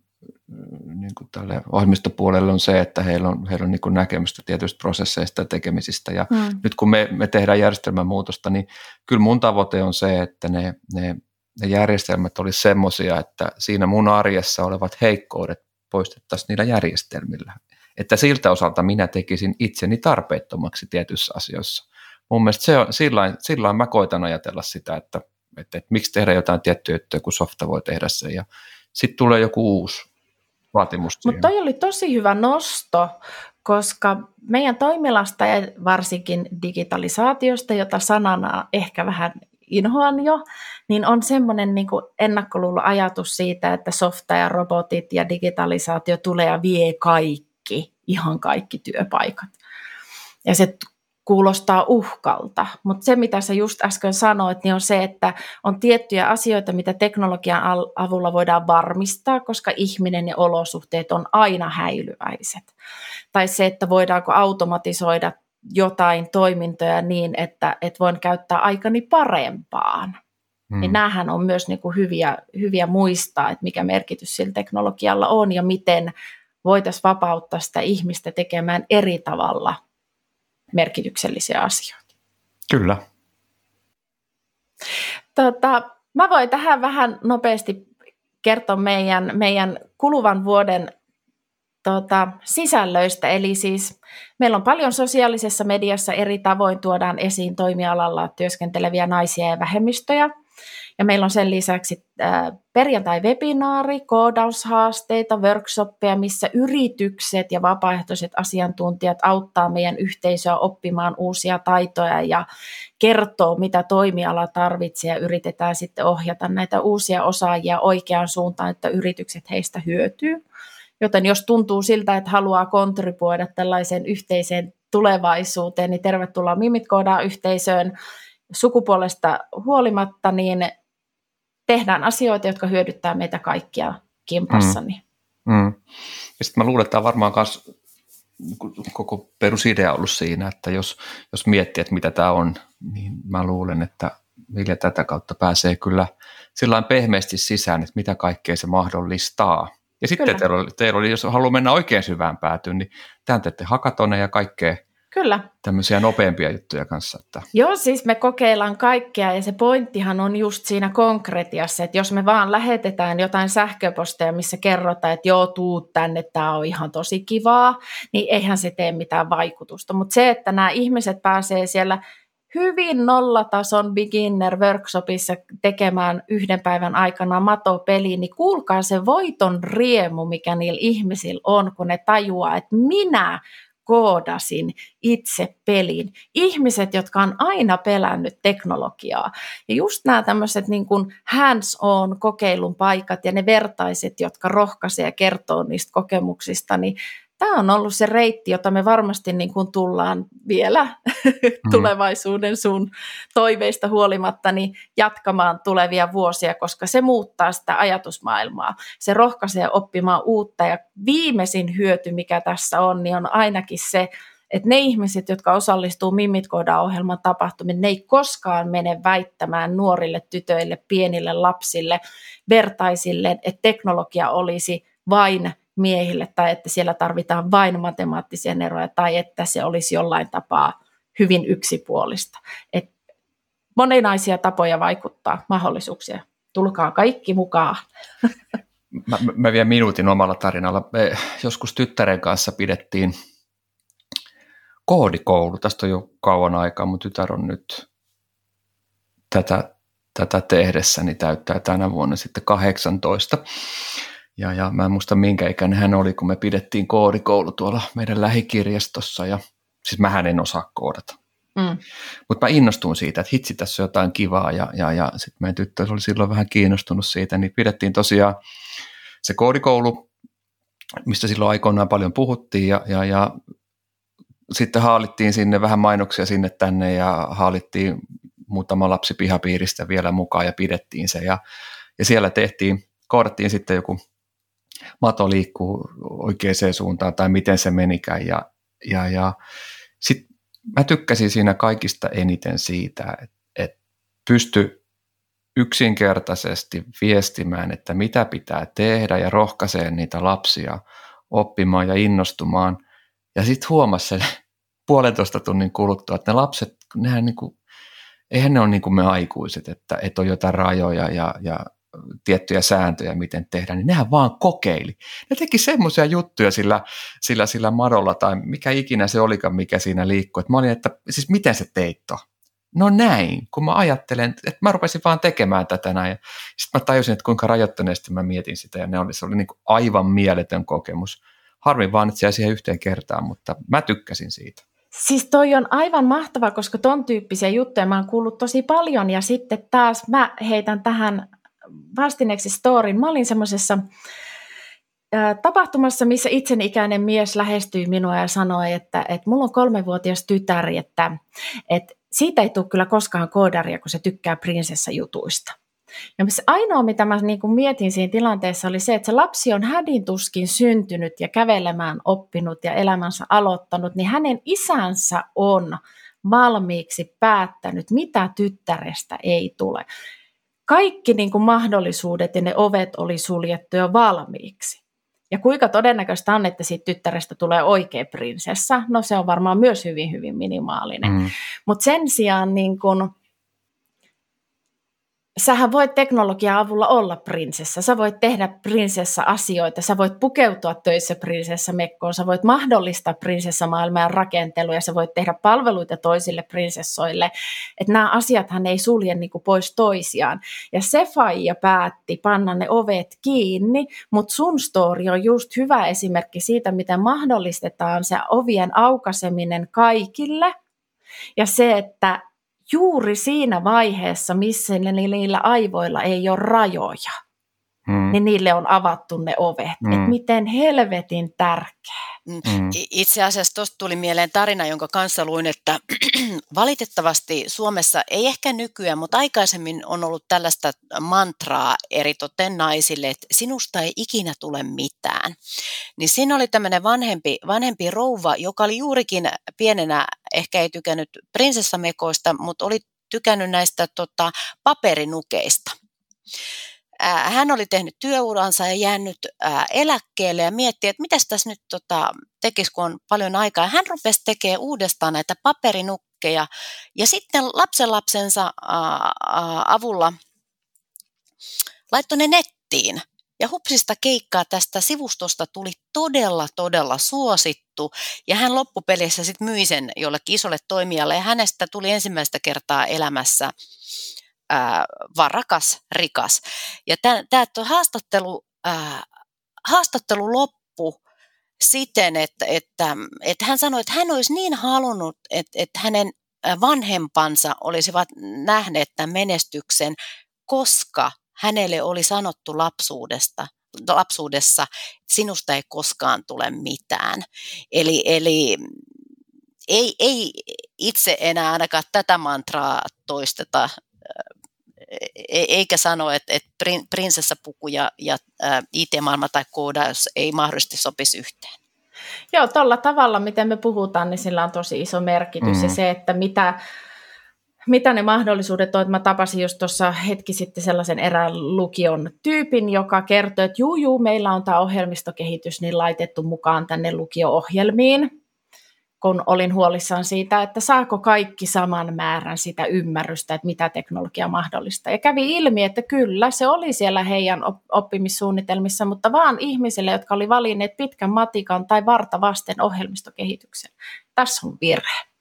niin kuin tälle ohjelmistopuolelle on se, että heillä on, heillä on niin kuin näkemystä tietyistä prosesseista ja tekemisistä. Ja mm. nyt kun me, me tehdään järjestelmän muutosta, niin kyllä mun tavoite on se, että ne, ne, ne järjestelmät olisi semmoisia, että siinä mun arjessa olevat heikkoudet poistettaisiin niillä järjestelmillä. Että siltä osalta minä tekisin itseni tarpeettomaksi tietyissä asioissa. Mun mielestä se on, sillain, sillain mä koitan ajatella sitä, että, että, että miksi tehdä jotain tiettyä juttuja, kun softa voi tehdä sen. Ja sitten tulee joku uusi vaatimus Mutta toi oli tosi hyvä nosto, koska meidän toimilasta ja varsinkin digitalisaatiosta, jota sanana ehkä vähän inhoan jo, niin on semmoinen niin ennakkoluulo ajatus siitä, että softa ja robotit ja digitalisaatio tulee ja vie kaikki, ihan kaikki työpaikat. Ja se kuulostaa uhkalta, mutta se mitä sä just äsken sanoit, niin on se, että on tiettyjä asioita, mitä teknologian avulla voidaan varmistaa, koska ihminen ja olosuhteet on aina häilyväiset. Tai se, että voidaanko automatisoida jotain toimintoja niin, että, että voin käyttää aikani parempaan. Hmm. Niin näähän on myös niin kuin hyviä, hyviä muistaa, että mikä merkitys sillä teknologialla on ja miten voitaisiin vapauttaa sitä ihmistä tekemään eri tavalla merkityksellisiä asioita. Kyllä. Tota, mä voin tähän vähän nopeasti kertoa meidän, meidän kuluvan vuoden tota, sisällöistä. Eli siis meillä on paljon sosiaalisessa mediassa eri tavoin tuodaan esiin toimialalla työskenteleviä naisia ja vähemmistöjä – ja meillä on sen lisäksi äh, perjantai-webinaari, koodaushaasteita, workshoppeja, missä yritykset ja vapaaehtoiset asiantuntijat auttaa meidän yhteisöä oppimaan uusia taitoja ja kertoo, mitä toimiala tarvitsee ja yritetään sitten ohjata näitä uusia osaajia oikeaan suuntaan, että yritykset heistä hyötyy. Joten jos tuntuu siltä, että haluaa kontribuoida tällaiseen yhteiseen tulevaisuuteen, niin tervetuloa Mimit yhteisöön sukupuolesta huolimatta, niin tehdään asioita, jotka hyödyttää meitä kaikkia kimpassa. Mm. Mm. Ja sitten mä luulen, että tämä on varmaan myös koko perusidea ollut siinä, että jos, jos miettii, että mitä tämä on, niin mä luulen, että Vilja tätä kautta pääsee kyllä sillä pehmeästi sisään, että mitä kaikkea se mahdollistaa. Ja sitten teillä oli, teillä oli, jos haluaa mennä oikein syvään päätyyn, niin tämän teette hakatone ja kaikkea Kyllä. Tämmöisiä nopeampia juttuja kanssa. Että. Joo, siis me kokeillaan kaikkea ja se pointtihan on just siinä konkretiassa, että jos me vaan lähetetään jotain sähköposteja, missä kerrotaan, että joo, tuu tänne, tämä on ihan tosi kivaa, niin eihän se tee mitään vaikutusta. Mutta se, että nämä ihmiset pääsee siellä hyvin nollatason beginner workshopissa tekemään yhden päivän aikana matopeli, niin kuulkaa se voiton riemu, mikä niillä ihmisillä on, kun ne tajuaa, että minä koodasin itse pelin. Ihmiset, jotka on aina pelännyt teknologiaa. Ja just nämä tämmöiset niin kuin hands-on kokeilun paikat ja ne vertaiset, jotka rohkaisee ja kertoo niistä kokemuksista, niin tämä on ollut se reitti, jota me varmasti niin kuin tullaan vielä mm. tulevaisuuden sun toiveista huolimatta niin jatkamaan tulevia vuosia, koska se muuttaa sitä ajatusmaailmaa. Se rohkaisee oppimaan uutta ja viimeisin hyöty, mikä tässä on, niin on ainakin se, että ne ihmiset, jotka osallistuu Mimit ohjelman tapahtumiin, ne ei koskaan mene väittämään nuorille tytöille, pienille lapsille, vertaisille, että teknologia olisi vain miehille tai että siellä tarvitaan vain matemaattisia eroja tai että se olisi jollain tapaa hyvin yksipuolista. Et moninaisia tapoja vaikuttaa, mahdollisuuksia. Tulkaa kaikki mukaan. Mä, mä vielä minuutin omalla tarinalla. Me joskus tyttären kanssa pidettiin koodikoulu. Tästä on jo kauan aikaa. Mun tytär on nyt tätä, tätä tehdessäni täyttää tänä vuonna sitten 18. Ja, ja mä en muista minkä ikäinen hän oli, kun me pidettiin koodikoulu tuolla meidän lähikirjastossa. Ja siis mä en osaa koodata. Mm. Mutta mä innostuin siitä, että hitsi tässä on jotain kivaa. Ja, ja, ja sitten meidän tyttö oli silloin vähän kiinnostunut siitä, niin pidettiin tosiaan se koodikoulu, mistä silloin aikoinaan paljon puhuttiin. Ja, ja, ja sitten haalittiin sinne vähän mainoksia sinne tänne ja haalittiin muutama lapsi pihapiiristä vielä mukaan ja pidettiin se. Ja, ja siellä tehtiin, koodattiin sitten joku mato liikkuu oikeaan suuntaan tai miten se menikään. Ja, ja, ja sitten mä tykkäsin siinä kaikista eniten siitä, että, että pysty yksinkertaisesti viestimään, että mitä pitää tehdä ja rohkaisee niitä lapsia oppimaan ja innostumaan. Ja sitten huomasi sen puolentoista tunnin kuluttua, että ne lapset, nehän niin kuin, eihän ne ole niin kuin me aikuiset, että, että on jotain rajoja ja, ja tiettyjä sääntöjä, miten tehdään, niin nehän vaan kokeili. Ne teki semmoisia juttuja sillä, sillä, sillä madolla tai mikä ikinä se olikaan, mikä siinä liikkuu. Että mä olin, että siis miten se teitto? No näin, kun mä ajattelen, että mä rupesin vaan tekemään tätä näin. Sitten mä tajusin, että kuinka rajoittaneesti mä mietin sitä ja ne oli, se oli niin kuin aivan mieletön kokemus. Harmi vaan, että se siihen yhteen kertaan, mutta mä tykkäsin siitä. Siis toi on aivan mahtava, koska ton tyyppisiä juttuja mä oon kuullut tosi paljon ja sitten taas mä heitän tähän vastineeksi storin. Mä olin semmoisessa tapahtumassa, missä itseni ikäinen mies lähestyi minua ja sanoi, että, että mulla on kolmevuotias tytär, että, että siitä ei tule kyllä koskaan koodaria, kun se tykkää prinsessajutuista. Ja se ainoa, mitä mä niin kuin mietin siinä tilanteessa, oli se, että se lapsi on hädintuskin syntynyt ja kävelemään oppinut ja elämänsä aloittanut, niin hänen isänsä on valmiiksi päättänyt, mitä tyttärestä ei tule kaikki niin kuin mahdollisuudet ja ne ovet oli suljettu jo valmiiksi. Ja kuinka todennäköistä on, että siitä tyttärestä tulee oikea prinsessa? No se on varmaan myös hyvin, hyvin minimaalinen. Mm. Mutta sen sijaan niin kun, sähän voit teknologian avulla olla prinsessa, sä voit tehdä prinsessa-asioita, sä voit pukeutua töissä prinsessamekkoon, sä voit mahdollistaa prinsessamaailman rakenteluja, sä voit tehdä palveluita toisille prinsessoille, että nämä asiathan ei sulje niin kuin pois toisiaan. Ja se faija päätti panna ne ovet kiinni, mutta sun story on just hyvä esimerkki siitä, miten mahdollistetaan se ovien aukaseminen kaikille, ja se, että juuri siinä vaiheessa, missä niillä aivoilla ei ole rajoja, hmm. niin niille on avattu ne ovet. Hmm. Et miten helvetin tärkeä. Mm. mm. Itse asiassa tuosta tuli mieleen tarina, jonka kanssa luin, että valitettavasti Suomessa ei ehkä nykyään, mutta aikaisemmin on ollut tällaista mantraa eritoten naisille, että sinusta ei ikinä tule mitään. Niin siinä oli tämmöinen vanhempi, vanhempi rouva, joka oli juurikin pienenä, ehkä ei tykännyt prinsessamekoista, mutta oli tykännyt näistä tota, paperinukeista hän oli tehnyt työuransa ja jäänyt eläkkeelle ja mietti, että mitä tässä nyt tota, tekisi, kun on paljon aikaa. Hän rupesi tekemään uudestaan näitä paperinukkeja ja sitten lapsenlapsensa avulla laittoi ne nettiin. Ja hupsista keikkaa tästä sivustosta tuli todella, todella suosittu. Ja hän loppupelissä sitten myi sen jollekin isolle toimijalle. Ja hänestä tuli ensimmäistä kertaa elämässä ää, vaan rakas, rikas. Ja tämä haastattelu, ää, haastattelu loppu siten, että, että, että hän sanoi, että hän olisi niin halunnut, että, että hänen vanhempansa olisivat nähneet tämän menestyksen, koska hänelle oli sanottu lapsuudesta, lapsuudessa, että sinusta ei koskaan tule mitään. Eli, eli ei, ei itse enää ainakaan tätä mantraa toisteta eikä sano, että, että prinsessapuku ja, ja IT-maailma tai koodaus ei mahdollisesti sopisi yhteen. Joo, tuolla tavalla, miten me puhutaan, niin sillä on tosi iso merkitys. Mm. Ja se, että mitä, mitä ne mahdollisuudet on. Mä tapasin just tuossa hetki sitten sellaisen erään lukion tyypin, joka kertoi, että juu, juu, meillä on tämä ohjelmistokehitys niin laitettu mukaan tänne lukio-ohjelmiin kun olin huolissaan siitä, että saako kaikki saman määrän sitä ymmärrystä, että mitä teknologia mahdollista. Ja kävi ilmi, että kyllä, se oli siellä heidän oppimissuunnitelmissa, mutta vaan ihmisille, jotka oli valinneet pitkän matikan tai varta vasten ohjelmistokehityksen. Tässä on virhe.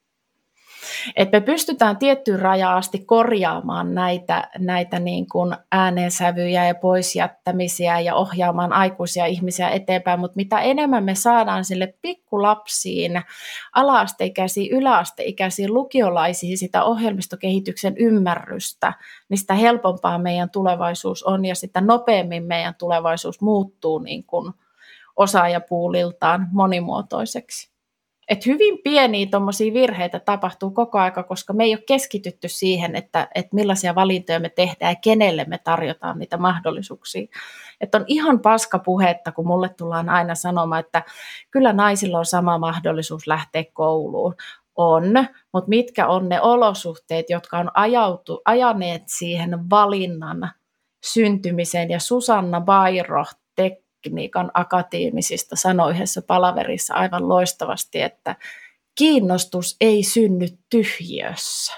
Että me pystytään tiettyyn rajaan asti korjaamaan näitä, näitä niin kuin äänensävyjä ja poisjättämisiä ja ohjaamaan aikuisia ihmisiä eteenpäin, mutta mitä enemmän me saadaan sille pikkulapsiin, alaasteikäisiin, yläasteikäisiin, lukiolaisiin sitä ohjelmistokehityksen ymmärrystä, niin sitä helpompaa meidän tulevaisuus on ja sitä nopeammin meidän tulevaisuus muuttuu niin kuin osaajapuuliltaan monimuotoiseksi. Et hyvin pieniä virheitä tapahtuu koko aika, koska me ei ole keskitytty siihen, että, että millaisia valintoja me tehdään ja kenelle me tarjotaan niitä mahdollisuuksia. Että on ihan paska puhetta, kun mulle tullaan aina sanomaan, että kyllä naisilla on sama mahdollisuus lähteä kouluun. On, mutta mitkä on ne olosuhteet, jotka on ajautu, ajaneet siihen valinnan syntymiseen. Ja Susanna Bairo tekniikan akateemisista sanoi yhdessä palaverissa aivan loistavasti, että kiinnostus ei synny tyhjössä.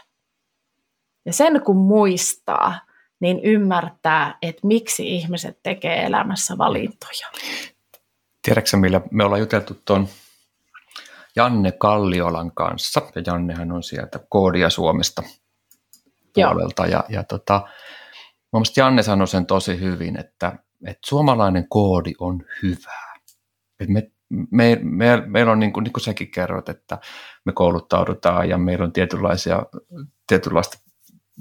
Ja sen kun muistaa, niin ymmärtää, että miksi ihmiset tekee elämässä valintoja. Tiedätkö millä me ollaan juteltu tuon Janne Kalliolan kanssa, ja Jannehan on sieltä Koodia Suomesta puolelta, Joo. ja, ja tota, Mielestäni Janne sanoi sen tosi hyvin, että että suomalainen koodi on hyvää. Et me, me, me, meillä on, niin kuin, niin kuin säkin kerrot, että me kouluttaudutaan ja meillä on tietynlaisia, tietynlaista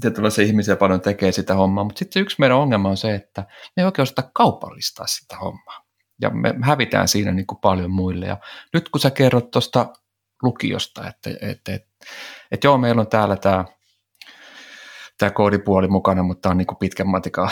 tietynlaisia ihmisiä paljon tekee sitä hommaa, mutta sitten yksi meidän ongelma on se, että me ei oikein osata kaupallistaa sitä hommaa. Ja me hävitään siinä niin kuin paljon muille. Ja nyt kun sä kerrot tuosta lukiosta, että, että, että, että joo, meillä on täällä tämä tämä koodipuoli mukana, mutta tämä on niin kuin pitkän matikan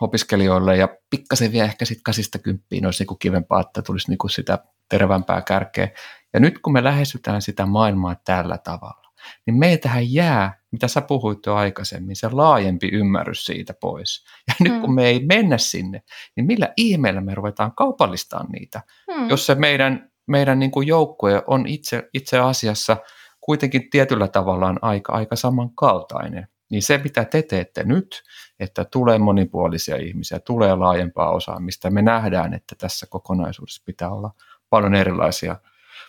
opiskelijoille ja pikkasen vielä ehkä sitten kasista kymppiin olisi niin kivempaa, että tulisi niin kuin sitä terävämpää kärkeä. Ja nyt kun me lähestytään sitä maailmaa tällä tavalla, niin meiltähän jää mitä sä puhuit jo aikaisemmin, se laajempi ymmärrys siitä pois. Ja nyt mm. kun me ei mennä sinne, niin millä ihmeellä me ruvetaan kaupallistamaan niitä, mm. jos se meidän, meidän niin kuin joukkue on itse, itse asiassa kuitenkin tietyllä tavallaan aika, aika samankaltainen. Niin se, mitä te teette nyt, että tulee monipuolisia ihmisiä, tulee laajempaa osaamista, me nähdään, että tässä kokonaisuudessa pitää olla paljon erilaisia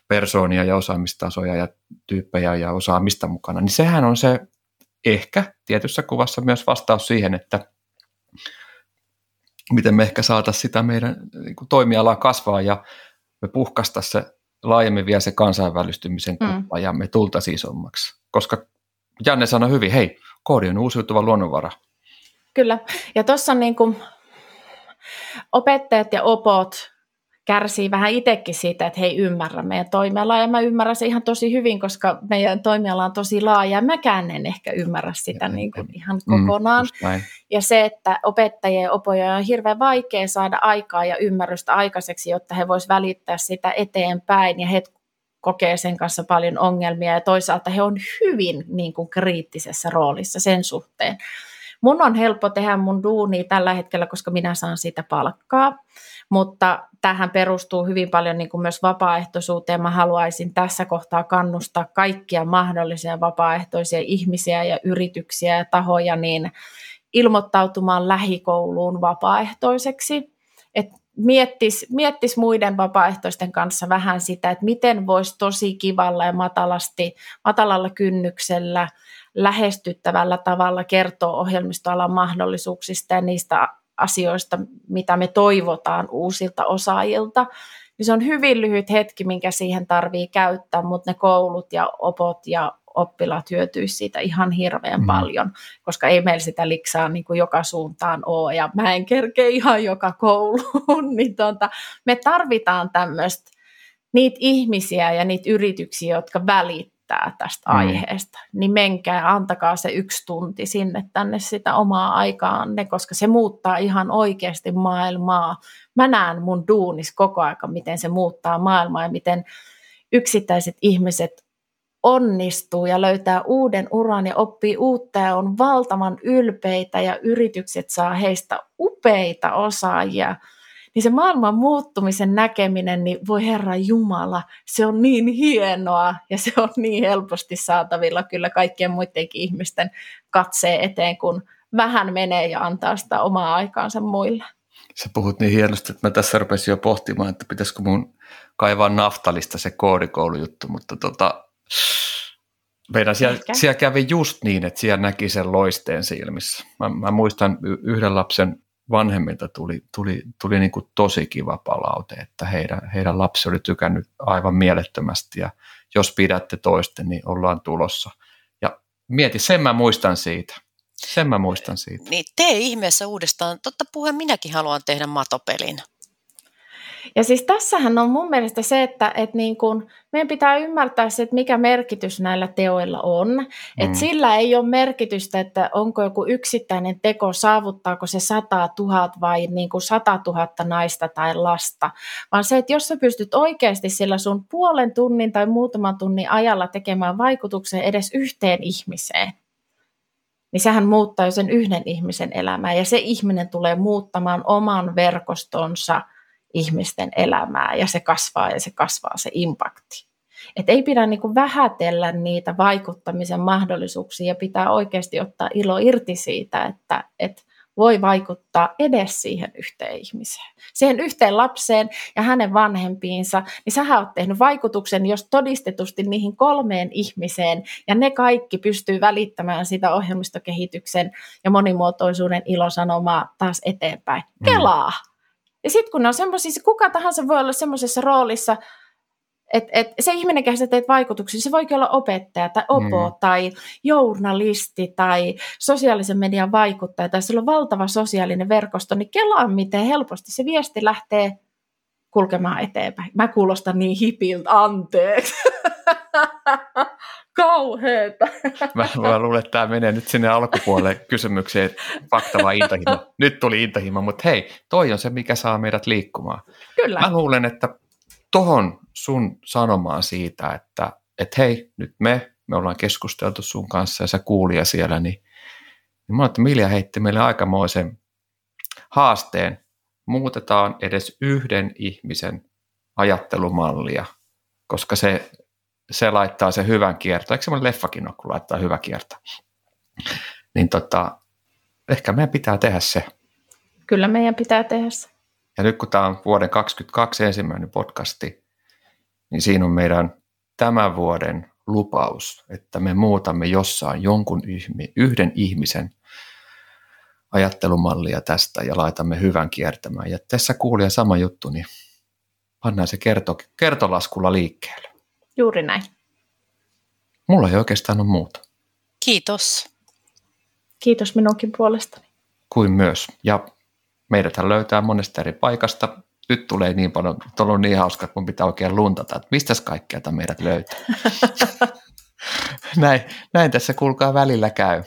persoonia ja osaamistasoja ja tyyppejä ja osaamista mukana, niin sehän on se ehkä tietyssä kuvassa myös vastaus siihen, että miten me ehkä saataisiin sitä meidän niin kuin toimialaa kasvaa ja me puhkasta se laajemmin vielä se kansainvälistymisen kuppa mm. ja me tultaisiin isommaksi. Koska Janne sanoi hyvin, hei, koodi on uusiutuva luonnonvara. Kyllä, ja tuossa niin kuin opettajat ja opot kärsii vähän itsekin siitä, että he ei ymmärrä meidän toimialaa, ja mä ymmärrän se ihan tosi hyvin, koska meidän toimiala on tosi laaja, ja mäkään en ehkä ymmärrä sitä niin kuin ihan mm, kokonaan. Mm, ja se, että opettajien ja opoja on hirveän vaikea saada aikaa ja ymmärrystä aikaiseksi, jotta he voisivat välittää sitä eteenpäin, ja he kokee sen kanssa paljon ongelmia, ja toisaalta he on hyvin niin kuin kriittisessä roolissa sen suhteen. Mun on helppo tehdä mun duuni tällä hetkellä, koska minä saan siitä palkkaa, mutta tähän perustuu hyvin paljon niin kuin myös vapaaehtoisuuteen. Mä haluaisin tässä kohtaa kannustaa kaikkia mahdollisia vapaaehtoisia ihmisiä ja yrityksiä ja tahoja niin ilmoittautumaan lähikouluun vapaaehtoiseksi. Et miettis, miettis muiden vapaaehtoisten kanssa vähän sitä, että miten voisi tosi kivalla ja matalasti, matalalla kynnyksellä lähestyttävällä tavalla kertoa ohjelmistoalan mahdollisuuksista ja niistä asioista, mitä me toivotaan uusilta osaajilta. Niin se on hyvin lyhyt hetki, minkä siihen tarvii käyttää, mutta ne koulut ja opot ja oppilaat hyötyisivät siitä ihan hirveän mm. paljon, koska ei meillä sitä liksaa niin kuin joka suuntaan ole, ja mä en kerkeä ihan joka kouluun, niin tuota, me tarvitaan tämmöistä niitä ihmisiä ja niitä yrityksiä, jotka välittää välittää tästä mm. aiheesta, niin menkää, antakaa se yksi tunti sinne tänne sitä omaa aikaanne, koska se muuttaa ihan oikeasti maailmaa. Mä näen mun duunis koko aika, miten se muuttaa maailmaa ja miten yksittäiset ihmiset onnistuu ja löytää uuden uran ja oppii uutta ja on valtavan ylpeitä ja yritykset saa heistä upeita osaajia – niin se maailman muuttumisen näkeminen, niin voi Herra Jumala, se on niin hienoa ja se on niin helposti saatavilla kyllä kaikkien muidenkin ihmisten katseen eteen, kun vähän menee ja antaa sitä omaa aikaansa muille. Sä puhut niin hienosti, että mä tässä rupesin jo pohtimaan, että pitäisikö mun kaivaa naftalista se koodikoulujuttu, mutta tota, meidän siellä, siellä kävi just niin, että siellä näki sen loisteen silmissä. Mä, mä muistan yhden lapsen vanhemmilta tuli, tuli, tuli niin kuin tosi kiva palaute, että heidän, heidän lapsi oli tykännyt aivan mielettömästi ja jos pidätte toisten, niin ollaan tulossa. Ja mieti, sen mä muistan siitä. Sen mä muistan siitä. Niin tee ihmeessä uudestaan. Totta puheen minäkin haluan tehdä matopelin. Ja siis tässähän on mun mielestä se, että, että niin kun, meidän pitää ymmärtää se, että mikä merkitys näillä teoilla on. Mm. Että sillä ei ole merkitystä, että onko joku yksittäinen teko, saavuttaako se 100 000 vai niin kuin 100 000 naista tai lasta, vaan se, että jos sä pystyt oikeasti sillä sun puolen tunnin tai muutaman tunnin ajalla tekemään vaikutuksen edes yhteen ihmiseen, niin sehän muuttaa jo sen yhden ihmisen elämää ja se ihminen tulee muuttamaan oman verkostonsa – ihmisten elämää ja se kasvaa ja se kasvaa se impakti. Et ei pidä niinku vähätellä niitä vaikuttamisen mahdollisuuksia ja pitää oikeasti ottaa ilo irti siitä, että et voi vaikuttaa edes siihen yhteen ihmiseen. Siihen yhteen lapseen ja hänen vanhempiinsa, niin sä oot tehnyt vaikutuksen, jos todistetusti niihin kolmeen ihmiseen, ja ne kaikki pystyy välittämään sitä ohjelmistokehityksen ja monimuotoisuuden ilosanomaa taas eteenpäin. Mm. Kelaa! Mm. Ja sitten kun ne on semmoisia, kuka tahansa voi olla semmoisessa roolissa, että et se ihminen, kehän sä teet vaikutuksia, se voikin olla opettaja tai opo mm. tai journalisti tai sosiaalisen median vaikuttaja tai sillä on valtava sosiaalinen verkosto, niin kelaa miten helposti se viesti lähtee kulkemaan eteenpäin. Mä kuulostan niin hipiltä, anteeksi. Kauheeta. Mä, mä luulen, että tämä menee nyt sinne alkupuolelle kysymykseen, fakta vai intahimo. Nyt tuli intahimo, mutta hei, toi on se, mikä saa meidät liikkumaan. Kyllä. Mä luulen, että tohon sun sanomaan siitä, että, että hei, nyt me me ollaan keskusteltu sun kanssa ja sä kuulija siellä, niin, niin mä että Milja heitti meille aikamoisen haasteen. Muutetaan edes yhden ihmisen ajattelumallia, koska se, se laittaa se hyvän kierto. Eikö semmoinen leffakin ole, kun laittaa hyvä kierto? Niin tota, ehkä meidän pitää tehdä se. Kyllä meidän pitää tehdä se. Ja nyt kun tämä on vuoden 2022 ensimmäinen podcasti, niin siinä on meidän tämän vuoden lupaus, että me muutamme jossain jonkun yhden ihmisen ajattelumallia tästä ja laitamme hyvän kiertämään. Ja tässä kuulija sama juttu, niin pannaan se kerto, kertolaskulla liikkeelle. Juuri näin. Mulla ei oikeastaan ole muuta. Kiitos. Kiitos minunkin puolestani. Kuin myös. Ja meidät löytää monesta eri paikasta. Nyt tulee niin paljon, tuolla on niin hauska, että mun pitää oikein luntata, että mistä kaikkea meidät löytää. näin, näin tässä kuulkaa välillä käy.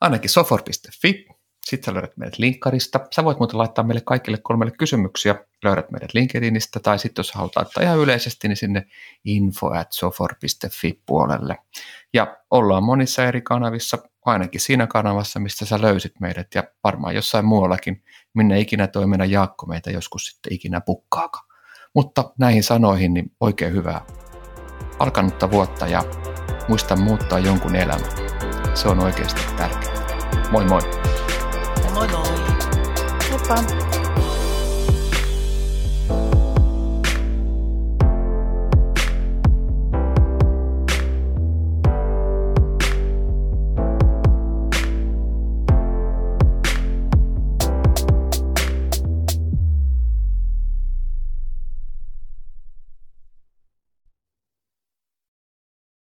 Ainakin sofor.fi sitten sä löydät meidät linkkarista. Sä voit muuten laittaa meille kaikille kolmelle kysymyksiä. Löydät meidät LinkedInistä tai sitten jos haluat laittaa ihan yleisesti, niin sinne info at puolelle. Ja ollaan monissa eri kanavissa, ainakin siinä kanavassa, mistä sä löysit meidät ja varmaan jossain muuallakin, minne ikinä toi meidän Jaakko meitä joskus sitten ikinä pukkaaka. Mutta näihin sanoihin niin oikein hyvää alkanutta vuotta ja muista muuttaa jonkun elämän. Se on oikeasti tärkeää. Moi moi! Moi moi! Heippa!